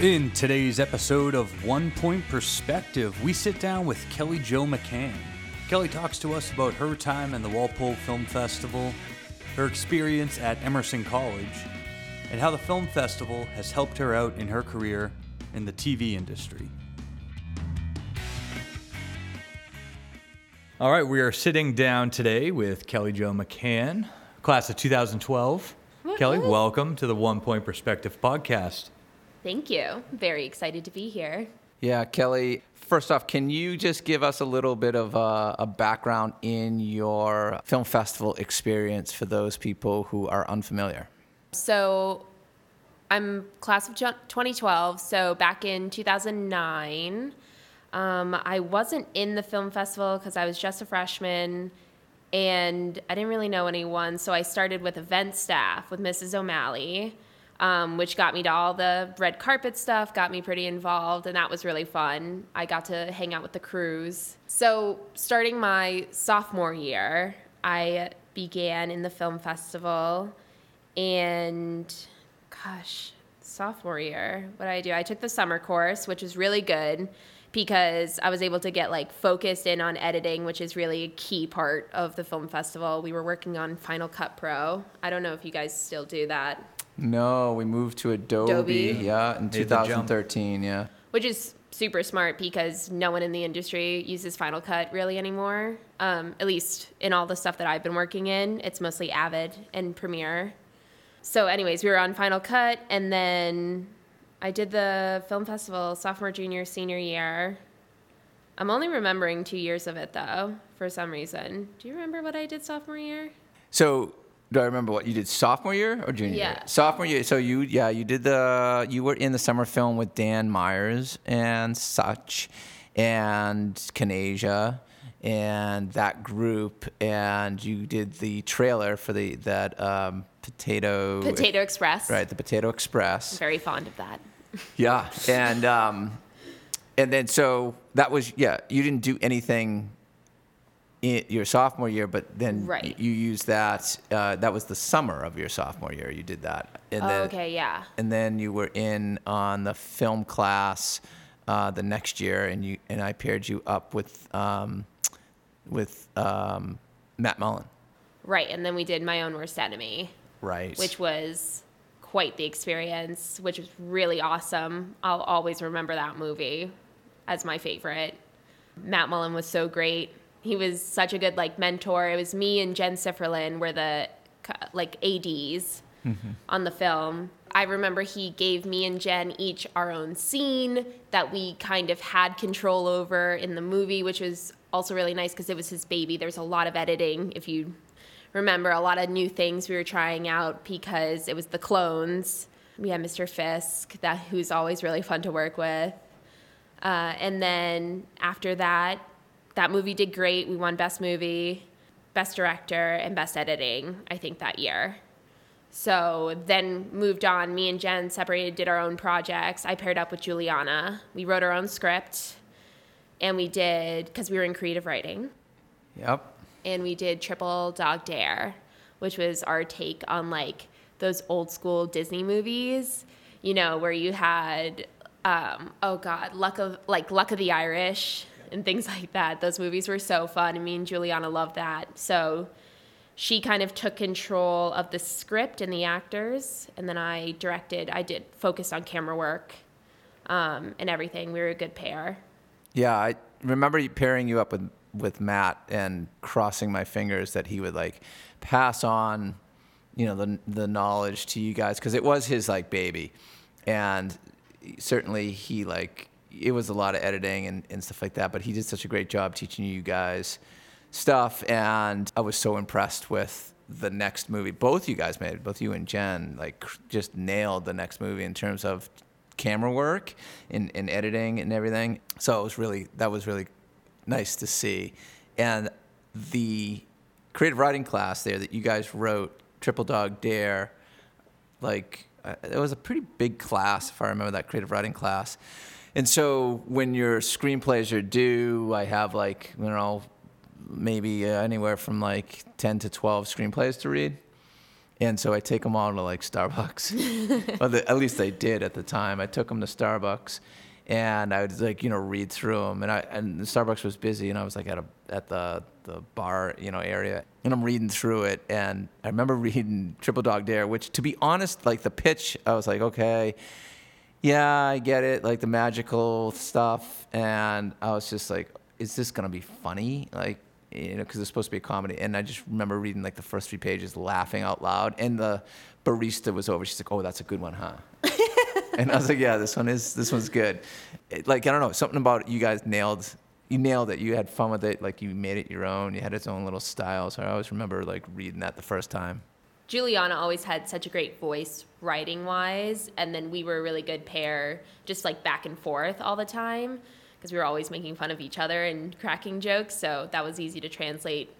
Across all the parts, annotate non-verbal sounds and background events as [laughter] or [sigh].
In today's episode of One Point Perspective, we sit down with Kelly Jo McCann. Kelly talks to us about her time in the Walpole Film Festival, her experience at Emerson College, and how the film festival has helped her out in her career in the TV industry. All right, we are sitting down today with Kelly Jo McCann, class of 2012. Kelly, welcome to the One Point Perspective podcast. Thank you. Very excited to be here. Yeah, Kelly. First off, can you just give us a little bit of a, a, background in your film festival experience for those people who are unfamiliar? So, I'm class of 2012. So, back in 2009, um, I wasn't in the film festival because I was just a freshman and I didn't really know anyone. So, I started with event staff with Mrs. O'Malley um, which got me to all the red carpet stuff, got me pretty involved, and that was really fun. I got to hang out with the crews. So, starting my sophomore year, I began in the film festival, and gosh, sophomore year, what did I do? I took the summer course, which is really good because I was able to get like focused in on editing, which is really a key part of the film festival. We were working on Final Cut Pro. I don't know if you guys still do that. No, we moved to Adobe, Adobe. yeah, in 2013, yeah. Which is super smart because no one in the industry uses Final Cut really anymore. Um, at least in all the stuff that I've been working in, it's mostly Avid and Premiere. So, anyways, we were on Final Cut, and then I did the film festival sophomore, junior, senior year. I'm only remembering two years of it though, for some reason. Do you remember what I did sophomore year? So do I remember what you did sophomore year or junior yeah. year? Sophomore year. So you yeah you did the you were in the summer film with Dan Myers and such, and Canasia and that group, and you did the trailer for the that um, potato Potato Express. Right, the Potato Express. I'm very fond of that. [laughs] yeah, and um, and then so that was yeah. You didn't do anything in your sophomore year, but then right. you used that. Uh, that was the summer of your sophomore year. You did that. And oh, then, okay, yeah. And then you were in on the film class uh, the next year, and you and I paired you up with um, with um, Matt Mullen. Right, and then we did my own worst enemy. Right. Which was quite the experience, which was really awesome. I'll always remember that movie as my favorite. Matt Mullen was so great he was such a good like mentor. It was me and Jen Sifferlin were the like ads mm-hmm. on the film. I remember he gave me and Jen each our own scene that we kind of had control over in the movie, which was also really nice because it was his baby. There's a lot of editing, if you remember, a lot of new things we were trying out because it was the clones. We had Mr. Fisk, that who's always really fun to work with. Uh, and then after that, that movie did great. We won Best Movie, Best Director, and Best Editing, I think, that year. So then moved on. Me and Jen separated, did our own projects. I paired up with Juliana. We wrote our own script, and we did, because we were in creative writing. Yep. And we did Triple Dog Dare, which was our take on like those old school Disney movies, you know, where you had, um, oh God, Luck of, like Luck of the Irish and things [laughs] like that. Those movies were so fun. I mean, Juliana loved that. So she kind of took control of the script and the actors, and then I directed. I did focused on camera work um, and everything. We were a good pair. Yeah, I remember pairing you up with with Matt and crossing my fingers that he would like pass on, you know, the the knowledge to you guys because it was his like baby, and certainly he like it was a lot of editing and, and stuff like that, but he did such a great job teaching you guys stuff. And I was so impressed with the next movie both you guys made, both you and Jen, like just nailed the next movie in terms of camera work and, and editing and everything. So it was really that was really nice to see. And the creative writing class there that you guys wrote, Triple Dog Dare, like uh, it was a pretty big class if I remember that creative writing class. And so when your screenplays are due, I have like you know maybe uh, anywhere from like 10 to 12 screenplays to read. And so I take them all to like Starbucks. [laughs] well, the, at least I did at the time. I took them to Starbucks and I would like, you know, read through them. And I, and Starbucks was busy and I was like at a, at the, the bar, you know, area and I'm reading through it. And I remember [laughs] reading Triple Dog Dare, which to be honest, like the pitch, I was like, okay, yeah, I get it. Like the magical stuff. And I was just like, is this going to be funny? Like, you know, because it's supposed to be a comedy. And I just remember reading like the first three pages, laughing out loud. And the barista was over. She's like, "Oh, that's a good one, huh?" [laughs] and I was like, "Yeah, this one is. This one's good." It, like I don't know, something about it, you guys nailed. You nailed it. You had fun with it. Like you made it your own. You had its own little style. So I always remember like reading that the first time. Juliana always had such a great voice writing wise, and then we were a really good pair, just like back and forth all the time because we were always making fun of each other and cracking jokes. So that was easy to translate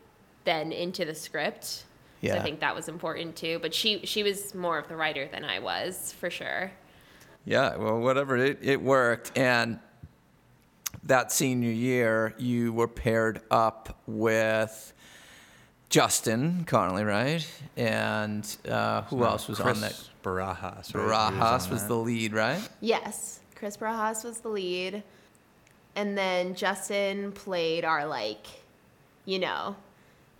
then into the script. Yeah. So I think that was important too. But she she was more of the writer than I was for sure. Yeah, well, whatever it it worked, and that senior year you were paired up with Justin Connolly, right? And uh, who else was Chris on that? Barajas. Right? Barajas was the lead, right? Yes, Chris Barajas was the lead, and then Justin played our like, you know,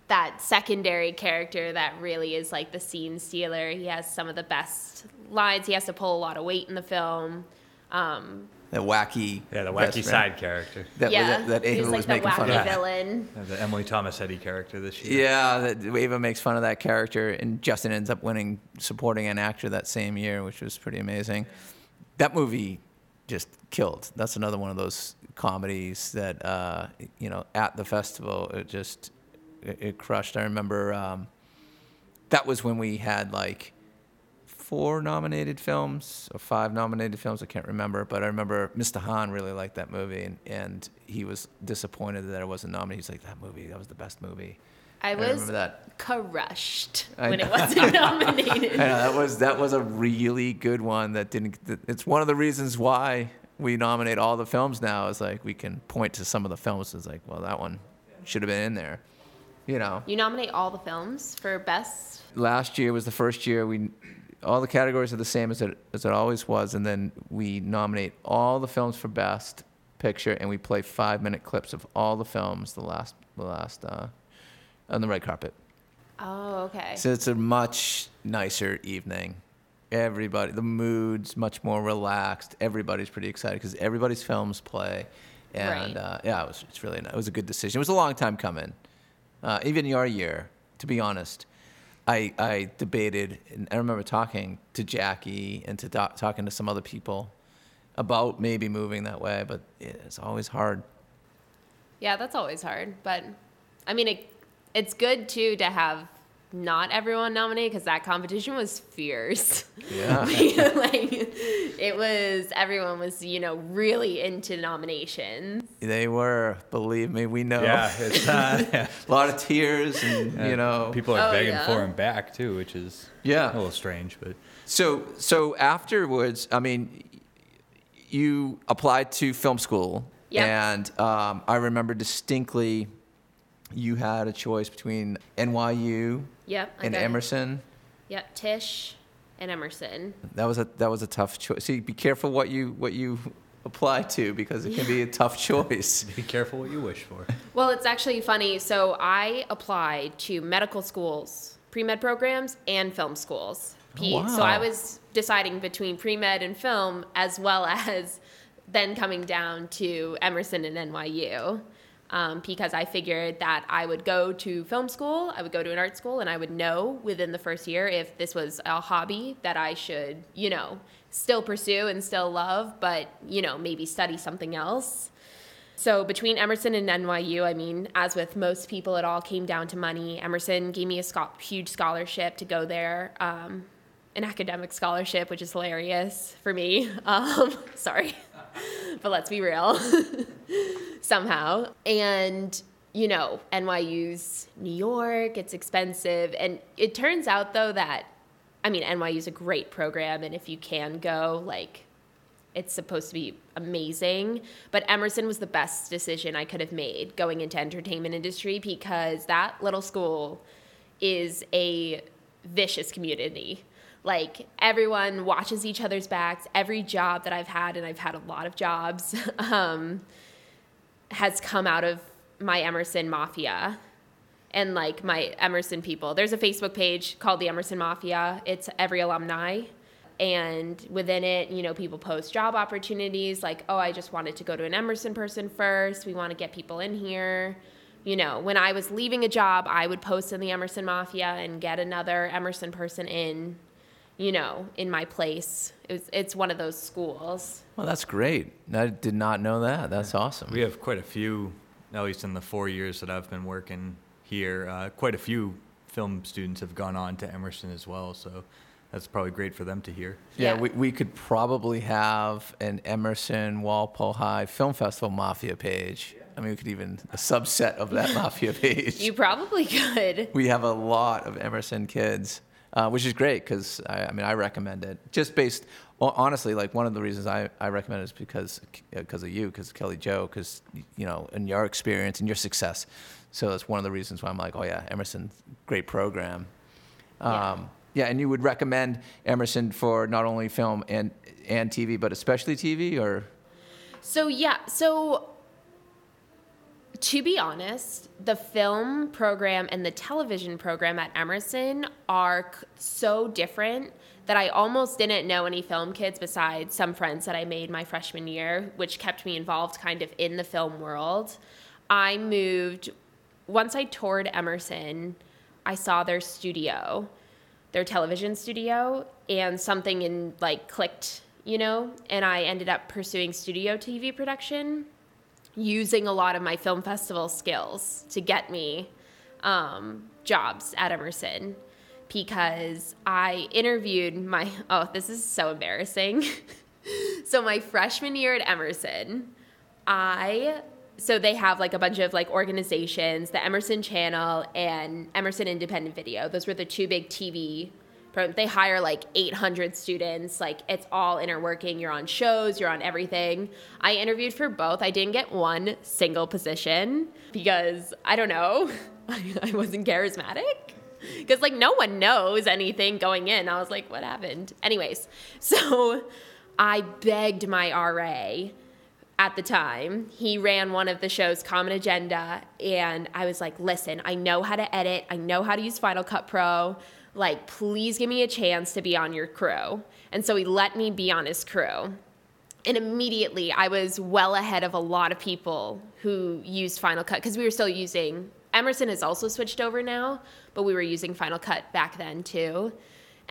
that secondary character that really is like the scene stealer. He has some of the best lines. He has to pull a lot of weight in the film. Um, The wacky. Yeah, the best wacky friend side character. That, yeah, that, that he's Ava like was the making wacky fun of. villain. Yeah, The Emily Thomas Eddie character this year. Yeah, that Ava makes fun of that character, and Justin ends up winning supporting an actor that same year, which was pretty amazing. That movie just killed. That's another one of those comedies that uh, you know at the festival it just it, it crushed. I remember um, that was when we had like four nominated films or five nominated films. I can't remember, but I remember Mr. Han really liked that movie, and, and he was disappointed that it wasn't nominated. He's like, "That movie, that was the best movie." I was remember that. crushed I when it wasn't [laughs] nominated. I know that was that was a really good one. That didn't. It's one of the reasons why we nominate all the films now. Is like we can point to some of the films. It's like, well, that one should have been in there. You know, You nominate all the films for best. last year was the first year we all the categories are the same as it as it always was, and then we nominate all the films for best picture, and we play five minute clips of all the films the last the last uh, on the red carpet. Oh, okay. So it's a much nicer evening. Everybody, the mood's much more relaxed. Everybody's pretty excited because everybody's films play, and Right. uh, yeah, it was it's really it was a good decision. It was a long time coming. Uh, even your year, to be honest, I I debated and I remember talking to Jackie and to doc, talking to some other people about maybe moving that way, but it's always hard. Yeah, that's always hard. But I mean, it, it's good too to have not everyone nominated because that competition was fierce. Yeah. [laughs] like it was, everyone was, you know, really into nominations. They were, believe me, we know. Yeah, it's uh, [laughs] [laughs] yeah. a lot of tears and you know people are Oh, begging yeah. for him back too, which is Yeah. a little strange, but So, so afterwards, I mean, you applied to film school, Yep. and um, I remember distinctly you had a choice between NYU Yep. I and got it. Emerson. Yep. Tisch and Emerson. That was a that was a tough choice. See, be careful what you what you apply to because it can be a [laughs] tough choice. [laughs] be careful what you wish for. Well, it's actually funny. So I applied to medical schools, pre med programs, and film schools. P- Oh, wow. So I was deciding between pre med and film, as well [laughs] as then coming down to Emerson and NYU. Um, because I figured that I would go to film school, I would go to an art school, and I would know within the first year if this was a hobby that I should, you know, still pursue and still love, but, you know, maybe study something else. So between Emerson and NYU, I mean, as with most people, it all came down to money. Emerson gave me a scho- huge scholarship to go there. Um, an academic scholarship, which is hilarious for me. [laughs] Um, sorry, [laughs] but let's be real. [laughs] Somehow. And, you know, NYU's New York, it's expensive. And it turns out, though, that, I mean, NYU's a great program. And if you can go, like, it's supposed to be amazing but emerson was the best decision i could have made going into entertainment industry because that little school is a vicious community. Like everyone watches each other's backs. Every job that i've had and i've had a lot of jobs [laughs] um, has come out of my emerson mafia. And like my emerson people. There's a facebook page called the emerson mafia. It's every alumni. And within it you know people post job opportunities like oh i just wanted to go to an emerson person first. We want to get people in here you know when i was leaving a job i would post in the emerson mafia and get another emerson person in you know in my place it was, it's one of those schools Well, that's great. I did not know that. That's awesome. We have quite a few, at least in the four years that I've been working here, uh, quite a few film students have gone on to Emerson as well. So that's probably great for them to hear. Yeah, Yeah. we, we could probably have an Emerson Walpole High Film Festival Mafia page. I mean, we could even a subset of that [laughs] Mafia page. you probably could we have a lot of Emerson kids, uh, which is great because I, I mean I recommend it just based well, honestly like one of the reasons I, I recommend it is because because of you because Kelly Jo because you know and your experience and your success. So that's one of the reasons why I'm like oh yeah Emerson great program. Um, yeah, and you would recommend Emerson for not only film and and TV but especially TV or So yeah, so to be honest, the film program and the television program at Emerson are so different that I almost didn't know any film kids besides some friends that I made my freshman year, which kept me involved kind of in the film world. I moved once I toured Emerson, I saw their studio, their television studio, and something in like clicked, you know, and I ended up pursuing studio TV production using a lot of my film festival skills to get me um, jobs at Emerson because I interviewed my, [laughs] oh, this is so embarrassing. [laughs] so, my freshman year at Emerson, I, so they have like a bunch of like organizations, the Emerson Channel and Emerson Independent Video. Those were the two big TV pro- they hire like 800 students. Like it's all interworking. You're on shows you're on everything. I interviewed for both. I didn't get one single position because i don't know [laughs] i wasn't charismatic. Because like no one knows anything going in. I was like what happened? Anyways [laughs] so i begged my ra at the time. He ran one of the show's Common Agenda, and I was like, listen, I know how to edit, I know how to use Final Cut Pro. Like, please give me a chance to be on your crew. And so he let me be on his crew. And immediately I was well ahead of a lot of people who used Final Cut because we were still using, Emerson has also switched over now, but we were using Final Cut back then too.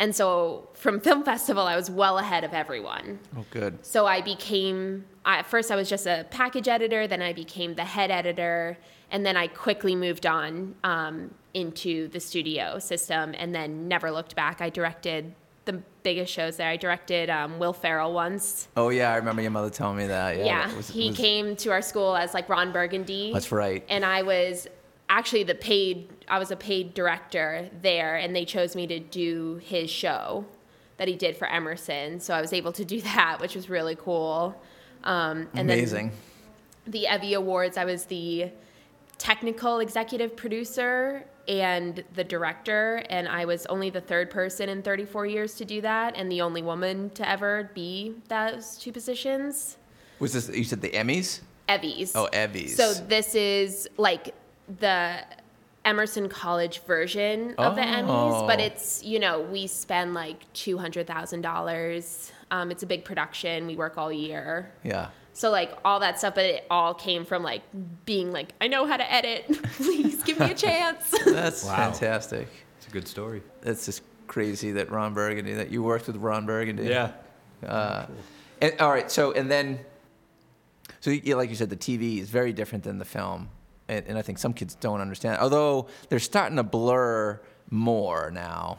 And so from [laughs] Film Festival, I was well ahead of everyone. oh good So I became, I- at first I was just a package editor, then I became the head editor, and then I quickly moved on um, into the studio system and then never looked back. I directed the biggest shows there. I directed um, Will Ferrell once. oh yeah I remember your mother telling me that yeah, Yeah, was- he was- came to our school as like Ron Burgundy. that's right And I was actually the paid, I was a paid director there, and they chose me to do his show that he did for Emerson. So I was able to do [laughs] that, which was really cool. Um, and amazing then the EVVY Awards, I was the technical executive producer and the director, and I was only the third person in 34 years to do that, and the only woman to ever be those two positions. was this you said the Emmys EVVY's. Oh, EVVY's. So this is like the Emerson College version of the Emmys, but Oh. it's you know we spend like two hundred thousand dollars. Um, it's a big production. We work all year. yeah So like all that stuff, but it all came from like being like, I know how to edit. [laughs] Please give me a chance. [laughs] That's Wow. fantastic. It's a good story. That's just crazy that Ron Burgundy, that you worked with Ron Burgundy. Yeah. Uh, and, all right. So, and then, so yeah, like you said, the TV is very different than the film. And, and I think some kids don't understand, although they're starting to blur more now.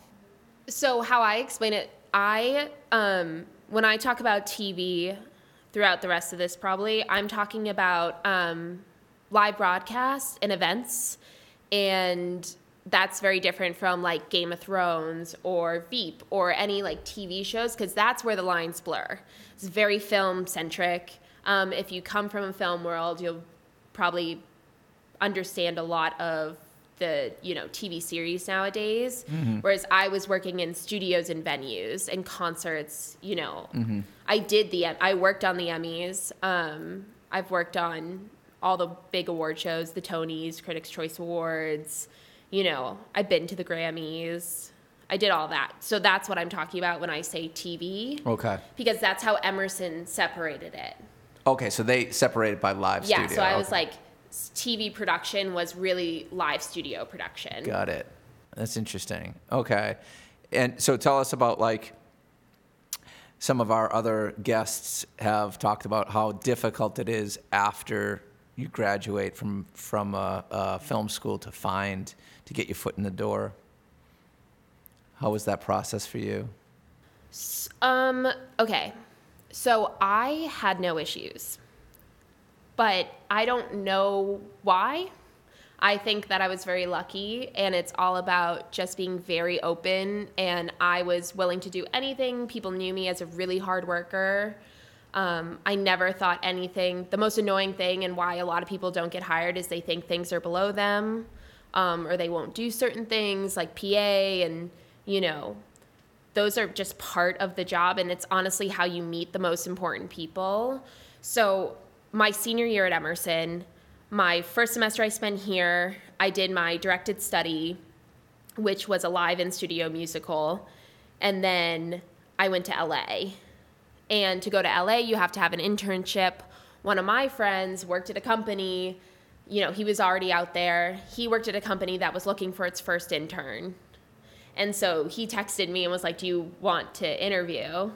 So how I explain it, I um, when I talk about TV throughout the rest of this, probably I'm talking about um, live broadcasts and events, and that's very different from like Game of Thrones or Veep or any like TV shows because that's where the lines blur. It's very film centric. Um, if you come from a film world, you'll probably understand a lot of the you know TV series nowadays. Whereas I was working in studios and venues and concerts. You know, I did the I worked on the Emmys. Um, I've worked on all the big award shows, the Tonys, Critics' Choice Awards. You know, I've been to the Grammys. I did all that. So that's what I'm talking about when I say TV. Okay. Because that's how Emerson separated it. Okay, so they separated by live Yeah, studio. so I was like, TV production was really live studio production. Got it. That's interesting. Okay. And so tell us about like some of our other guests have talked about how difficult it is after you graduate from from a, film school to find to get your foot in the door. How was that process for you? Um, okay. So I had no issues. But I don't know why. I think that I was very lucky and it's all about just being very open and I was willing to do anything. People knew me as a really hard worker. Um, I never thought anything. The most annoying thing and why a lot of people don't get hired is they think things are below them um, or they won't do certain things like PA and, you know, those are just part of the job and it's honestly how you meet the most important people so my senior year at emerson my first semester i spent here i did my directed study which was a live in studio musical and then i went to la and to go to la you have to have an internship one of my friends worked at a company you know he was already out there he worked at a company that was looking for its first intern and so he texted me and was like, Do you want to interview?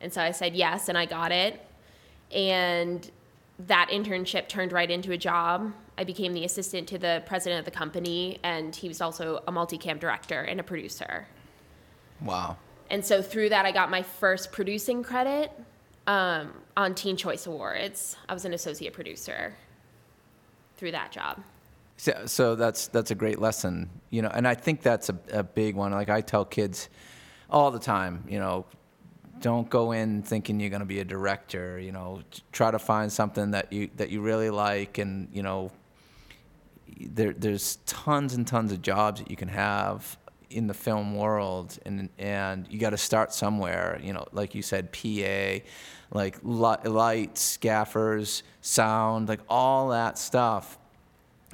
And so I said yes, and I got it. And that internship turned right into a job. I became the assistant to the president of the company, and he was also a multicam director and a producer. Wow. And so through that, I got my first producing credit um, on Teen Choice Awards. I was an associate producer through that job. So, so that's that's a great lesson, you know, and I think that's a, a big one. Like I tell kids all the time, you know, don't go in thinking you're going to be a director. You know, try to find something that you that you really like, and you know, there there's tons and tons of jobs that you can have in the film world, and and you got to start somewhere. You know, like you said, PA, like li- lights, gaffers, sound, like all that stuff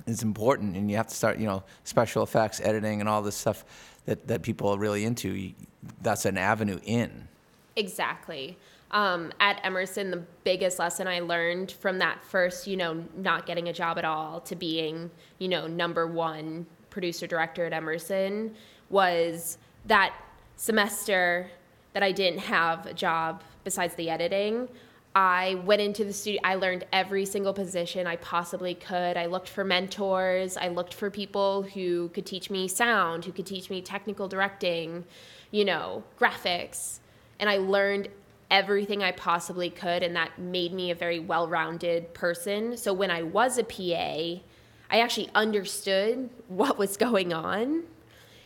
is important and you have to start you know special effects editing and all this stuff that, that people are really into that's an avenue in Exactly. Um, at Emerson, the biggest lesson I learned from that first, you know, not getting a job at all to being, you know, number one producer director at Emerson was that semester that I didn't have a job besides the editing. I went into the studio, I learned every single position I possibly could. I looked for mentors, I looked for people who could teach me sound, who could teach me technical directing, you know, graphics and I learned everything I possibly could, and that made me a very well rounded person. So when I was a PA, I actually understood [laughs] what was going on.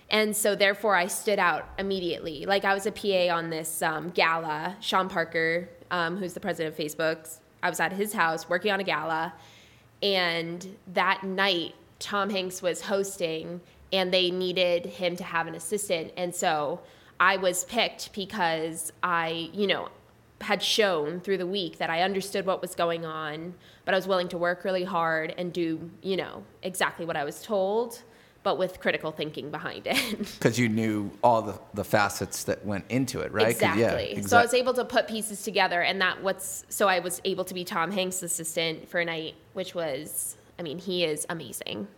And so therefore, I stood out immediately. Like I was a PA on this um, gala. Sean Parker, um, who's the president of Facebook, I was at his house working on a gala. And that night, Tom Hanks was hosting, and they needed him to have an assistant. And so I was picked because I, you know, had shown through the week that I understood what was going on, but I was willing to work really hard and do, you know, exactly what I was told, but with critical thinking behind it. [laughs] because you knew all the, the facets that went into it right? Exactly. yeah, So I was able to put pieces together, and that what's so I was able to be Tom Hanks' assistant for a night, which was, I mean, he is amazing.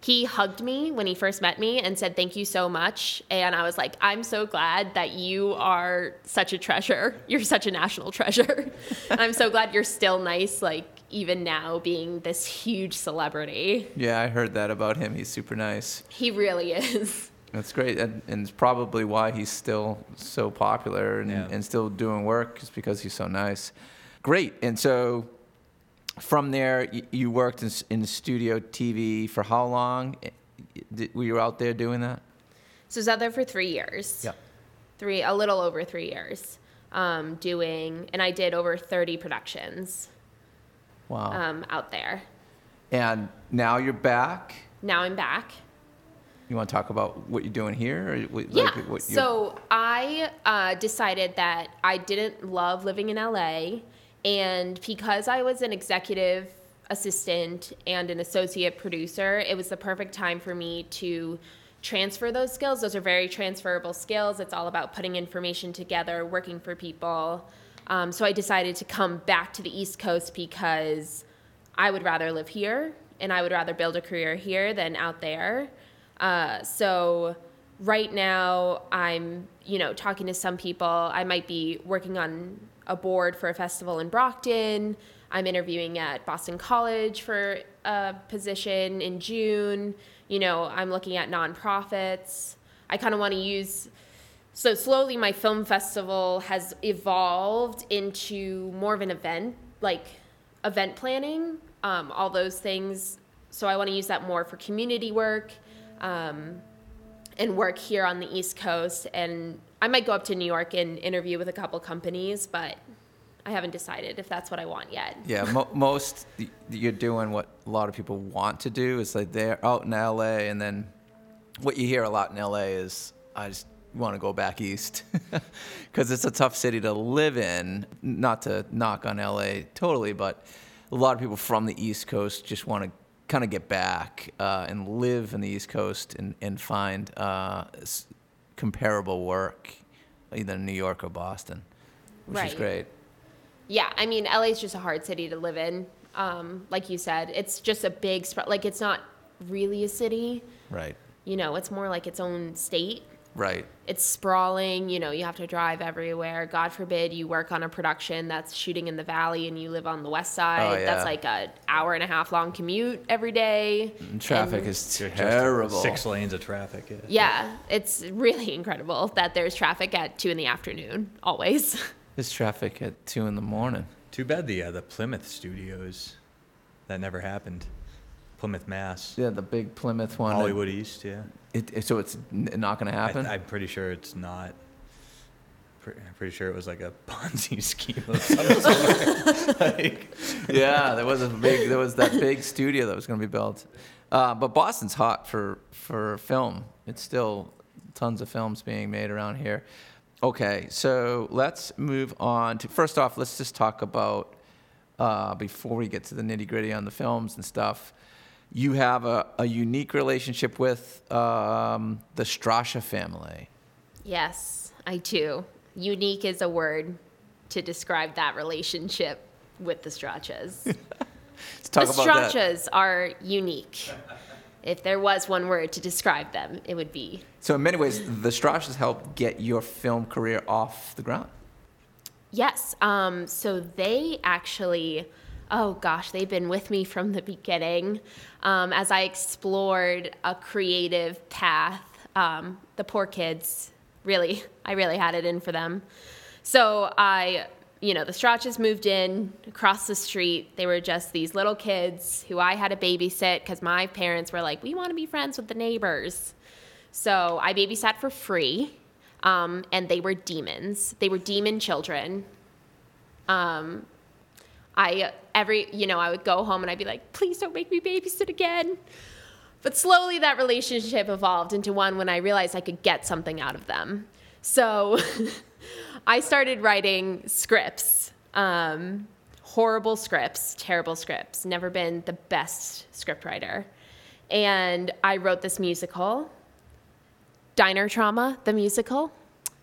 He hugged me when he first met me and said, Thank you so much. And I was like, I'm so glad that you are such a treasure. You're such a national [laughs] treasure. I'm so glad you're still nice, like, even now being this huge celebrity. yeah i heard that about him he's super nice He really [laughs] is. That's great, and, and it's probably why he's still so popular and, Yeah. and still doing work, is because he's so nice. Great, and so from there, you, you worked in, in studio TV for how long? Did, were you out there doing that? So I was out there for three years. Yeah. Three, a little over three years, um, doing, and I did over 30 productions Wow. um, out there. and now you're back. Now I'm back. You want to talk about what you're doing here? Or what, Yeah. like, what so I uh, decided that I didn't love living in LA, and because I was an executive assistant and an associate producer, it was the perfect time for me to transfer those skills. Those are very transferable skills. It's all about putting information together, working for people. Um, so I decided to come back to the East Coast because I would rather live here and I would rather build a career here than out there. Uh, so right now I'm, you know, talking to some people. I might be working on a board for a festival in Brockton. I'm interviewing at Boston College for a position in June. You know, I'm looking at nonprofits. I kind of want to use so slowly my film festival has evolved into more of an event like event planning um, all those things so i want to use that more for community work um, and work here on the east coast and i might go up to new york and interview with a couple companies but i haven't decided if that's what i want yet Yeah, mo- [laughs] most you're doing what a lot of people want to do. It's like they're out in LA, and then what you hear a lot in LA is, "I just want to go back east," [laughs] because it's a tough city to live in. Not to knock on LA totally, but a lot of people from the East Coast just want to kind of get back uh, and live in the East Coast and and find uh, comparable work, either in New York or Boston, which is great. Yeah, I mean, LA is just a hard city to live in. Um, like you said, it's just a big, sp- like, it's not really a city. Right. You know, it's more like its own state. Right. It's sprawling. You know, you have to drive everywhere. God forbid you work on a production that's shooting in the valley and you live on the west side. Oh, yeah. That's like an hour and a half long commute every day. And traffic And- is terrible. Six lanes of traffic. Yeah. Yeah, it's really [laughs] incredible that there's traffic at two in the afternoon, always. [laughs] There's traffic at two in the morning. Too bad the uh, the Plymouth studios. That never happened. Plymouth, Mass. Yeah, the big Plymouth one. Hollywood East. Yeah. It, it- so it's n- not going to I, happen. I'm pretty sure it's not. Pre- I'm pretty sure it was like a [laughs] Ponzi scheme of [laughs] some sort. like, yeah, there was a big. There was that big studio that was going to be built. Uh, but Boston's hot for for film. It's still tons of films being made around here. Okay, so let's move on to. First off, let's just talk about uh, before we get to the nitty gritty on the films and stuff. You have a, a unique relationship with um, the Strasha family. yes, I do. Unique is a word to describe that relationship with the Strachas. [laughs] Let's talk the about that. The Strachas are unique. If there was one word to describe them, it would be So in many ways, the Strachas helped get your film career off the ground. Yes. Um, so they actually, oh gosh, they've been with me from the beginning um, as I explored a creative path. Um, the poor kids, really, I really had it in for them. So I, you know, the Strachas moved in across the street. They were just these little kids who I had to babysit because my parents were like, we want to be friends with the neighbors. So I babysat for free, um, and they were demons. They were demon children. Um, I every you know I would go home and I'd be like, please don't make me babysit again. But slowly that relationship evolved into one when I realized I could get something out of them. So [laughs] I started writing scripts. Um, horrible scripts, terrible scripts. Never been the best scriptwriter. And I wrote this musical Diner Trauma, the musical.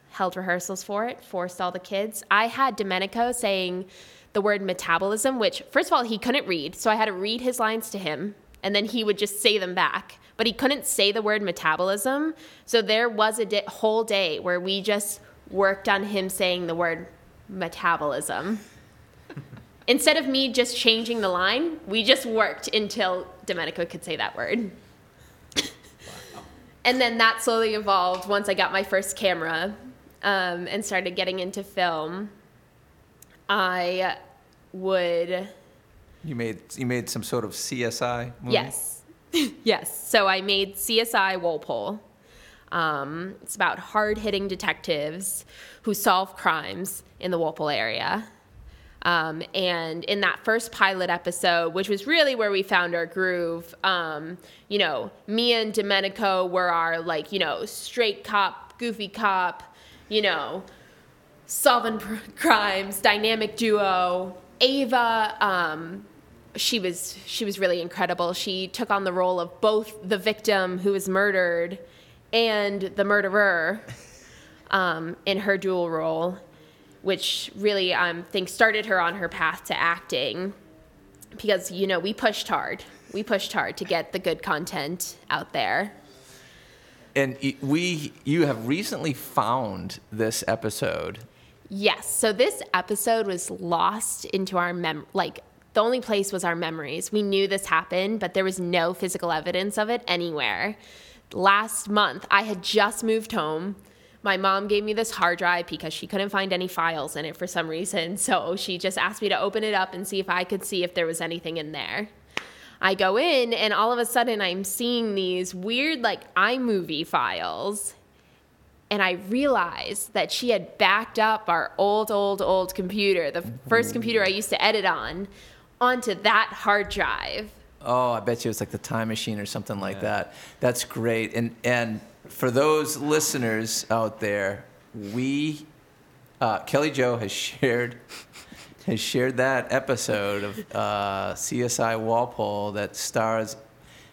Held rehearsals for it, forced all the kids. I had Domenico saying the word metabolism, which, first of all, he couldn't read. So I had to read his lines to him, and then he would just say them back. But he couldn't say the word metabolism. So there was a di- whole day where we just worked on him saying the word metabolism. [laughs] Instead of me just changing the line, we just worked until Domenico could say that word. [laughs] and then that slowly evolved once I got my first camera um, and started getting into film. I would You made you made some sort of CSI movie. Yes. [laughs] yes. So I made CSI Walpole. Um, it's about hard hitting detectives who solve crimes in the Walpole area. Um, and in that first pilot episode, which was really where we found our groove, um, you know, me and Domenico were our, like, you know, straight cop, goofy cop, you know, solving pr- [laughs] crimes, dynamic duo. Ava, um, she was she was really incredible. She took on the role of both the victim who was murdered and the murderer um, in her dual role, which really I um, think started her on her path to acting. Because you know we pushed hard, we pushed hard to get the good content out there. And we you have recently found this episode. Yes. So this episode was lost into our mem like the only place was our memories. We knew this happened, but there was no physical evidence of it anywhere. Last month, I had just moved home. My mom gave me this hard drive because she couldn't find any files in it for some reason. [laughs] So she just asked me to open it up and see if I could see if there was anything in there. I go in, and all of a sudden, I'm seeing these weird, like, iMovie files and I realized that she had backed up our old, old, old computer, the first computer I used to edit on, onto that hard drive. Oh, I bet you it's like the time machine or something like that. That's great. And and for those listeners out there, we uh, Kelly Jo has shared has shared that episode of uh, CSI Walpole that stars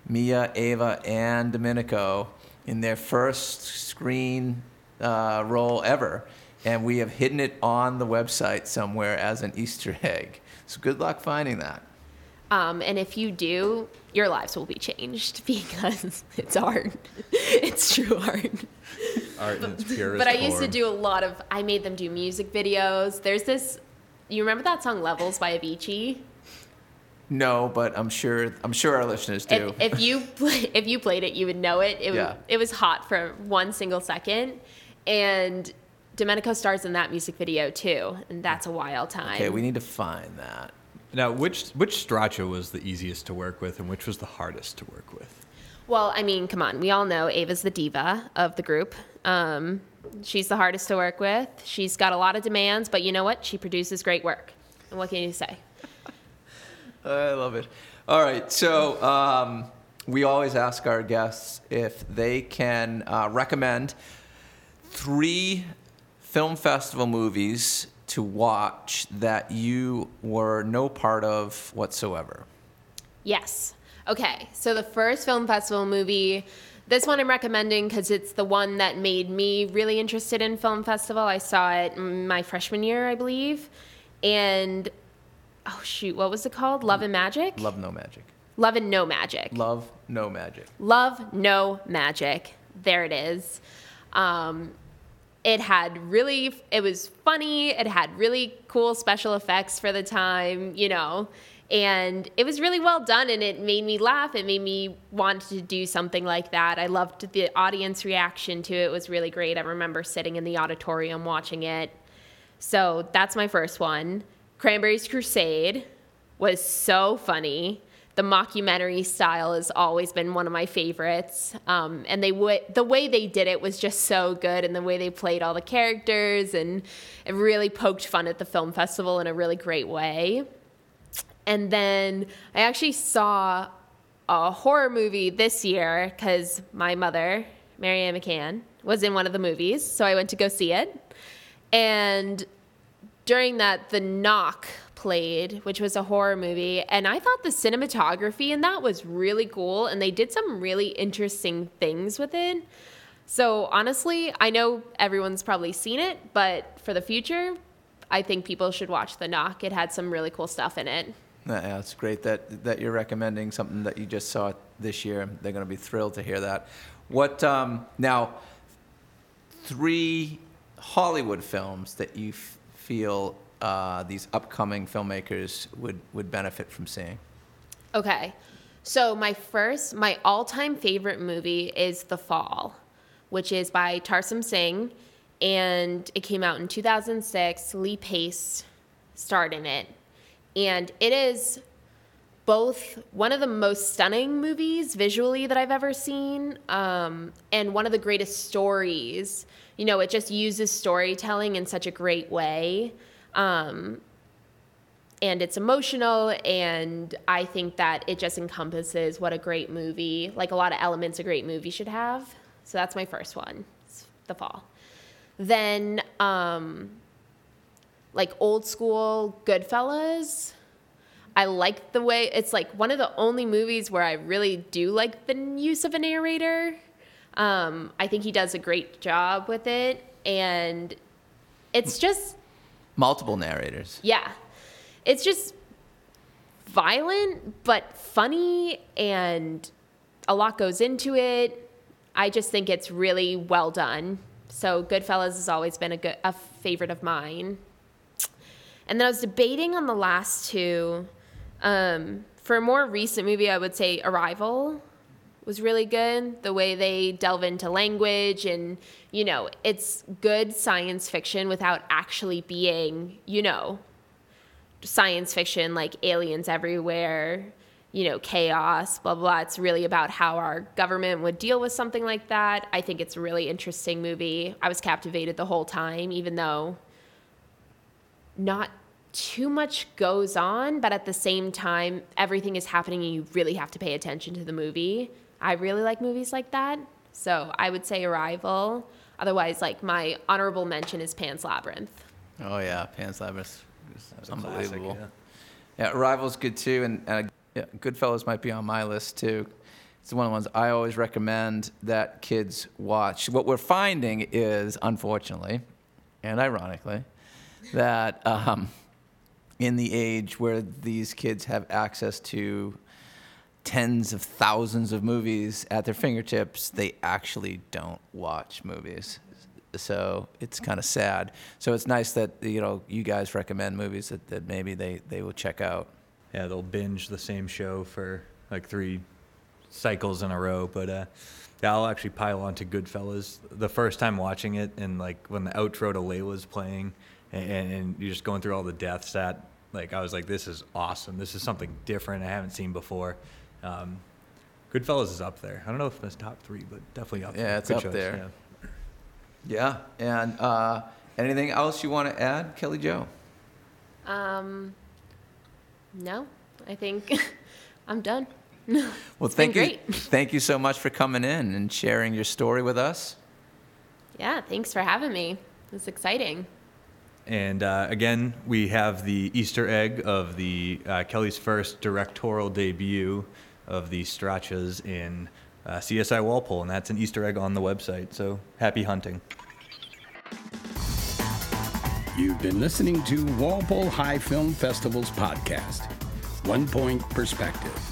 Mia, Ava, and Domenico in their first screen uh, role ever. And we have hidden it on the website somewhere as an Easter [laughs] egg. So good luck finding that. Um, and if you do, your lives will be changed [laughs] because it's art. [laughs] it's true art. Art in its purest But I used to do a lot of, I made them do music videos. There's this, you remember that song Levels by Avicii? No, but I'm sure I'm sure our listeners do. If, if you play, if you played it, you would know it. It, Yeah. it was hot for one single second, and Domenico stars in that music video too, and that's a wild time. okay, we need to find that. Now, which which Straccia was the easiest to work with, and which was the hardest to work with? well, I mean, come on, we all know Ava's the diva of the group. Um, she's the hardest to work with. She's got a lot of demands, but you know what? She produces great work. And what can you say? I love it. All right, so um, we always ask our guests if they can uh, recommend three film festival movies to watch that you were no part of whatsoever. Yes. Okay. So the first film festival movie, this one I'm recommending because it's the one that made me really interested in film festival. I saw it my freshman year, I believe, and oh shoot, what was it called? Love and Magic. Love no magic. Love and No Magic. Love no magic. Love No Magic. There it is. Um, it had really, it was funny. It had really cool special effects for the time, you know, and it was really well done and it made me laugh. It made me want to do something like that. I loved the audience reaction to it. It was really great. I remember sitting in the auditorium watching it. So that's my first one. Cranberries Crusade was so funny. The mockumentary style has always been one of my favorites, um, and they would the way they did it was just so good, and the way they played all the characters, and it really poked fun at the film festival in a really great way. And then I actually saw a horror movie this year because my mother, Marianne McCann, was in one of the movies, so I went to go see it. And during that, The Knock played, which was a horror movie, and I thought the cinematography in that was really cool, and they did some really interesting things with it. So honestly, I know everyone's probably seen it, but for the future, I think people should watch The Knock. It had some really cool stuff in it. Yeah, it's great that, that you're recommending something that you just saw this year. They're going to be thrilled to hear that. What um, now? Three Hollywood films that you f- feel uh, these upcoming filmmakers would would benefit from seeing. Okay. So my first, my all-time favorite movie is The Fall, which is by Tarsem Singh, and it came out in 2006. Lee Pace starred in it, and it is both one of the most stunning movies visually that I've ever seen, um, and one of the greatest stories. You know, it just uses storytelling in such a great way. Um, and it's emotional and i think that it just encompasses what a great movie like a lot of elements a great movie should have. So that's my first one it's the fall. Then um like old school goodfellas. I like the way it's like one of the only movies where i really do like the use of a narrator. Um i think he does a great job with it and it's just Multiple narrators. yeah. It's just violent, but funny, and a lot goes into it. I just think it's really well done. So, Goodfellas has always been a, good, a favorite of mine. And then I was debating on the last two. Um, for a more recent movie, I would say Arrival was really good. The way they delve into language and, you know, it's good science fiction without actually being, you know, science fiction like aliens everywhere, you know, chaos, blah, blah, blah. It's really about how our government would deal with something like that. I think it's a really interesting movie. I was captivated the whole time, even though not too much goes on, but at the same time, everything is happening and you really have to pay attention to the movie. I really like movies like that. So I would say Arrival. Otherwise, like my honorable mention is Pan's Labyrinth. Oh yeah, Pan's Labyrinth is That's a classic, unbelievable. yeah. Yeah, Arrival's good too, and uh, yeah, Goodfellas might be on my list too. It's one of the ones I always recommend that kids watch. What we're finding is, unfortunately, and ironically, that um, in the age where these kids have access to tens of thousands of movies at their fingertips, they actually don't watch movies. So it's kind of sad. So it's nice that you know you guys recommend movies that, that maybe they, they will check out. Yeah, they'll binge the same show for like three cycles in a row. But uh, I'll actually pile on to Goodfellas. The first time watching it, and like when the outro to Layla's playing, and, and you're just going through all the deaths, that like I was like, this is awesome. This is something different I haven't seen before. Um, Goodfellas is up there. I don't know if it's top three, but definitely up there. Yeah, it's Good up choice, there. yeah. Yeah. And uh, anything else you want to add, Kelly Jo? Um, no, I think [laughs] I'm done. [laughs] Well, It's thank been you. Thank you so much for coming in and sharing your story with us. Yeah, thanks for having me. It's exciting. And uh, again, we have the Easter egg of the uh, Kelly's first directorial debut of the Strachas in uh, CSI Walpole, and that's an Easter egg on the website. So happy hunting. You've been listening to Walpole High Film Festival's podcast, One Point Perspective.